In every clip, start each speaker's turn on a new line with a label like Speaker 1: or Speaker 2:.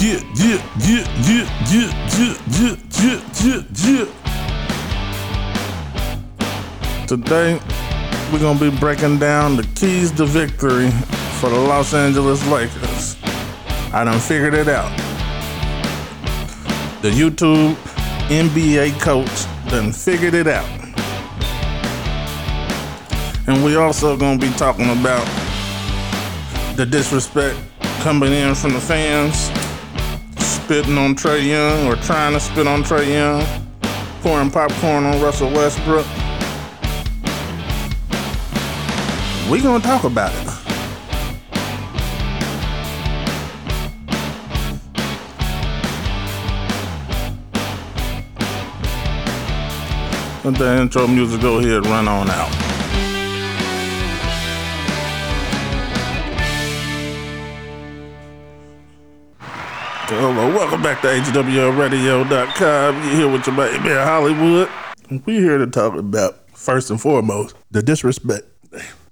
Speaker 1: Yeah, yeah, yeah, yeah, yeah, yeah, yeah, yeah, yeah. Today, we're gonna be breaking down the keys to victory for the Los Angeles Lakers. I done figured it out. The YouTube NBA coach done figured it out. And we also gonna be talking about the disrespect coming in from the fans, spitting on Trae Young or trying to spit on Trae Young, pouring popcorn on Russell Westbrook. We gonna talk about it. Let the intro music go ahead run on out. Hello, welcome back to HWRadio.com. You here with your man, Hollywood. We here to talk about first and foremost the disrespect,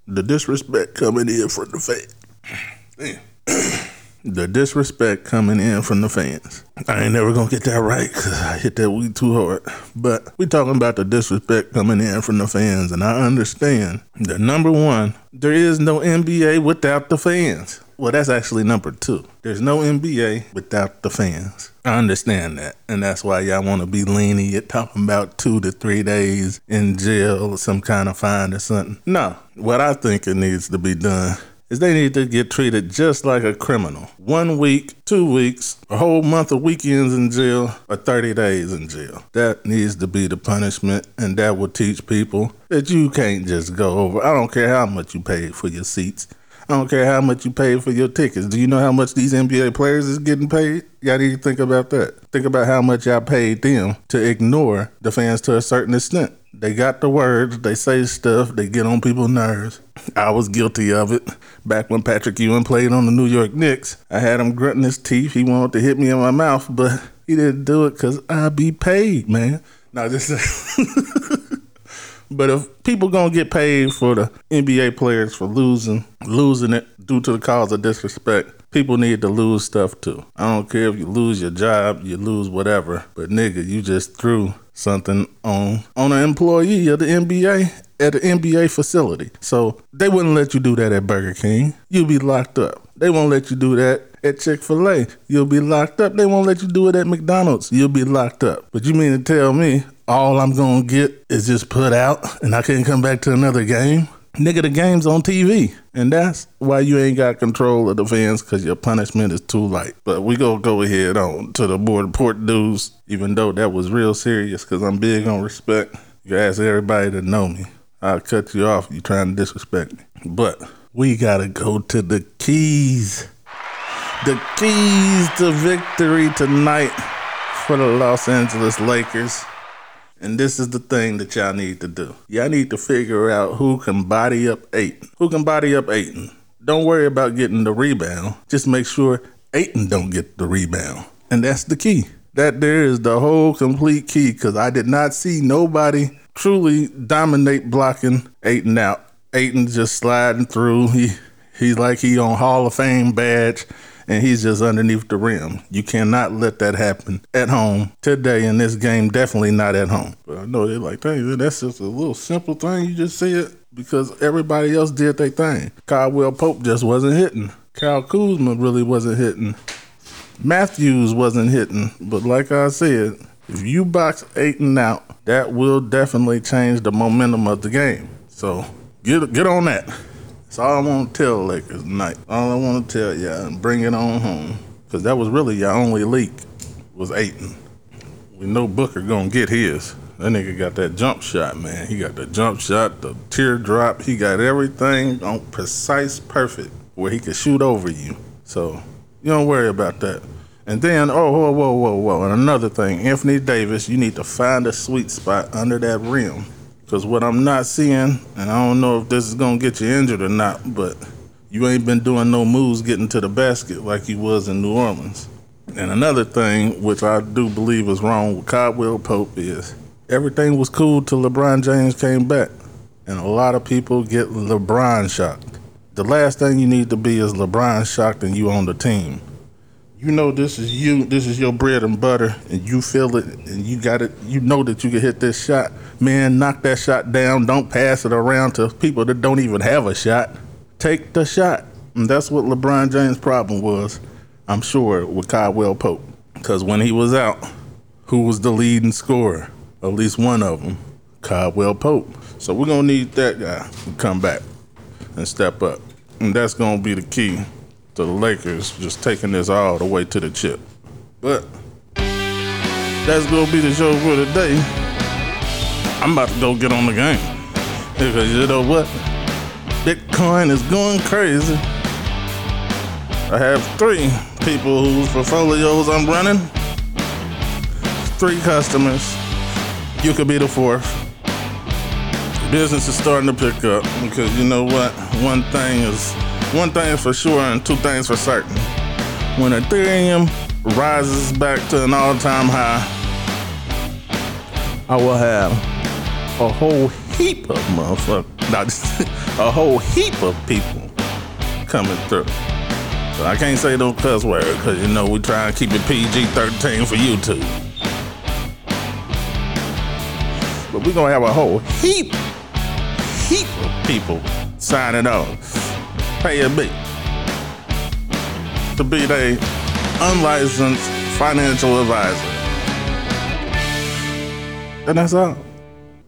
Speaker 1: the disrespect coming in from the fans. the disrespect coming in from the fans. I ain't never gonna get that right because I hit that weed too hard. But we talking about the disrespect coming in from the fans, and I understand that number one, there is no NBA without the fans. Well, that's actually number two. There's no NBA without the fans. I understand that. And that's why y'all want to be lenient, talking about two to three days in jail or some kind of fine or something. No. What I think it needs to be done is they need to get treated just like a criminal. One week, two weeks, a whole month of weekends in jail, or 30 days in jail. That needs to be the punishment, and that will teach people that you can't just go over. I don't care how much you pay for your seats. I don't care how much you pay for your tickets. Do you know how much these NBA players is getting paid? Y'all need to think about that. Think about how much y'all paid them to ignore the fans to a certain extent. They got the words, they say stuff, they get on people's nerves. I was guilty of it. Back when Patrick Ewing played on the New York Knicks, I had him grunting his teeth. He wanted to hit me in my mouth, but he didn't do it because I be paid, man. No, just But if people gonna get paid for the NBA players for losing, losing it due to the cause of disrespect, people need to lose stuff too. I don't care if you lose your job, you lose whatever, but nigga, you just threw something on on an employee of the NBA at the NBA facility. So they wouldn't let you do that at Burger King. You'd be locked up. They won't let you do that at Chick fil A. You'll be locked up. They won't let you do it at McDonald's. You'll be locked up. But you mean to tell me all I'm gonna get is just put out and I can't come back to another game? Nigga, the game's on TV. And that's why you ain't got control of the fans because your punishment is too light. But we gonna go ahead on to the board port news, even though that was real serious because I'm big on respect. You ask everybody to know me. I'll cut you off. You trying to disrespect me. But we gotta go to the keys. The keys to victory tonight for the Los Angeles Lakers. And this is the thing that y'all need to do. Y'all need to figure out who can body up Ayton. Who can body up Ayton? Don't worry about getting the rebound. Just make sure Ayton don't get the rebound. And that's the key. That there is the whole complete key because I did not see nobody truly dominate blocking Ayton out. Ayton just sliding through. He he's like he on Hall of Fame badge and he's just underneath the rim. You cannot let that happen at home today in this game. Definitely not at home. But I know they're like, hey, that's just a little simple thing. You just it because everybody else did their thing. Caldwell Pope just wasn't hitting. Kyle Kuzma really wasn't hitting. Matthews wasn't hitting. But like I said, if you box Ayton out, that will definitely change the momentum of the game. So get get on that. That's all I want to tell Lakers tonight. All I want to tell y'all and bring it on home. Because that was really your only leak was Ayton. We know Booker going to get his. That nigga got that jump shot, man. He got the jump shot, the teardrop. He got everything on precise, perfect, where he could shoot over you. So you don't worry about that. And then, oh, whoa, whoa, whoa, whoa. And another thing, Anthony Davis, you need to find a sweet spot under that rim because what I'm not seeing, and I don't know if this is going to get you injured or not, but you ain't been doing no moves getting to the basket like you was in New Orleans. And another thing, which I do believe is wrong with Caldwell Pope, is everything was cool till LeBron James came back. And a lot of people get LeBron shocked. The last thing you need to be is LeBron shocked and you on the team. You know this is you, this is your bread and butter, and you feel it, and you got it, you know that you can hit this shot. Man, knock that shot down. Don't pass it around to people that don't even have a shot. Take the shot. And that's what LeBron James' problem was, I'm sure, with Caldwell Pope. Because when he was out, who was the leading scorer? At least one of them, Caldwell Pope. So we're to need that guy to come back and step up. And that's to be the key the Lakers just taking this all the way to the chip. But that's to be the show for today. I'm about to go get on the game. Because you know what? Bitcoin is going crazy. I have three people whose portfolios I'm running. Three customers. You could be the fourth. Business is starting to pick up because you know what? One thing is one thing for sure and two things for certain. When Ethereum rises back to an all-time high, I will have a whole heap of motherfuckers, not a whole heap of people coming through. So I can't say no cuss word because you know we try to keep it PG-13 for YouTube. But we're gonna have a whole heap, heap of people signing on, paying me to be their unlicensed financial advisor. And that's all.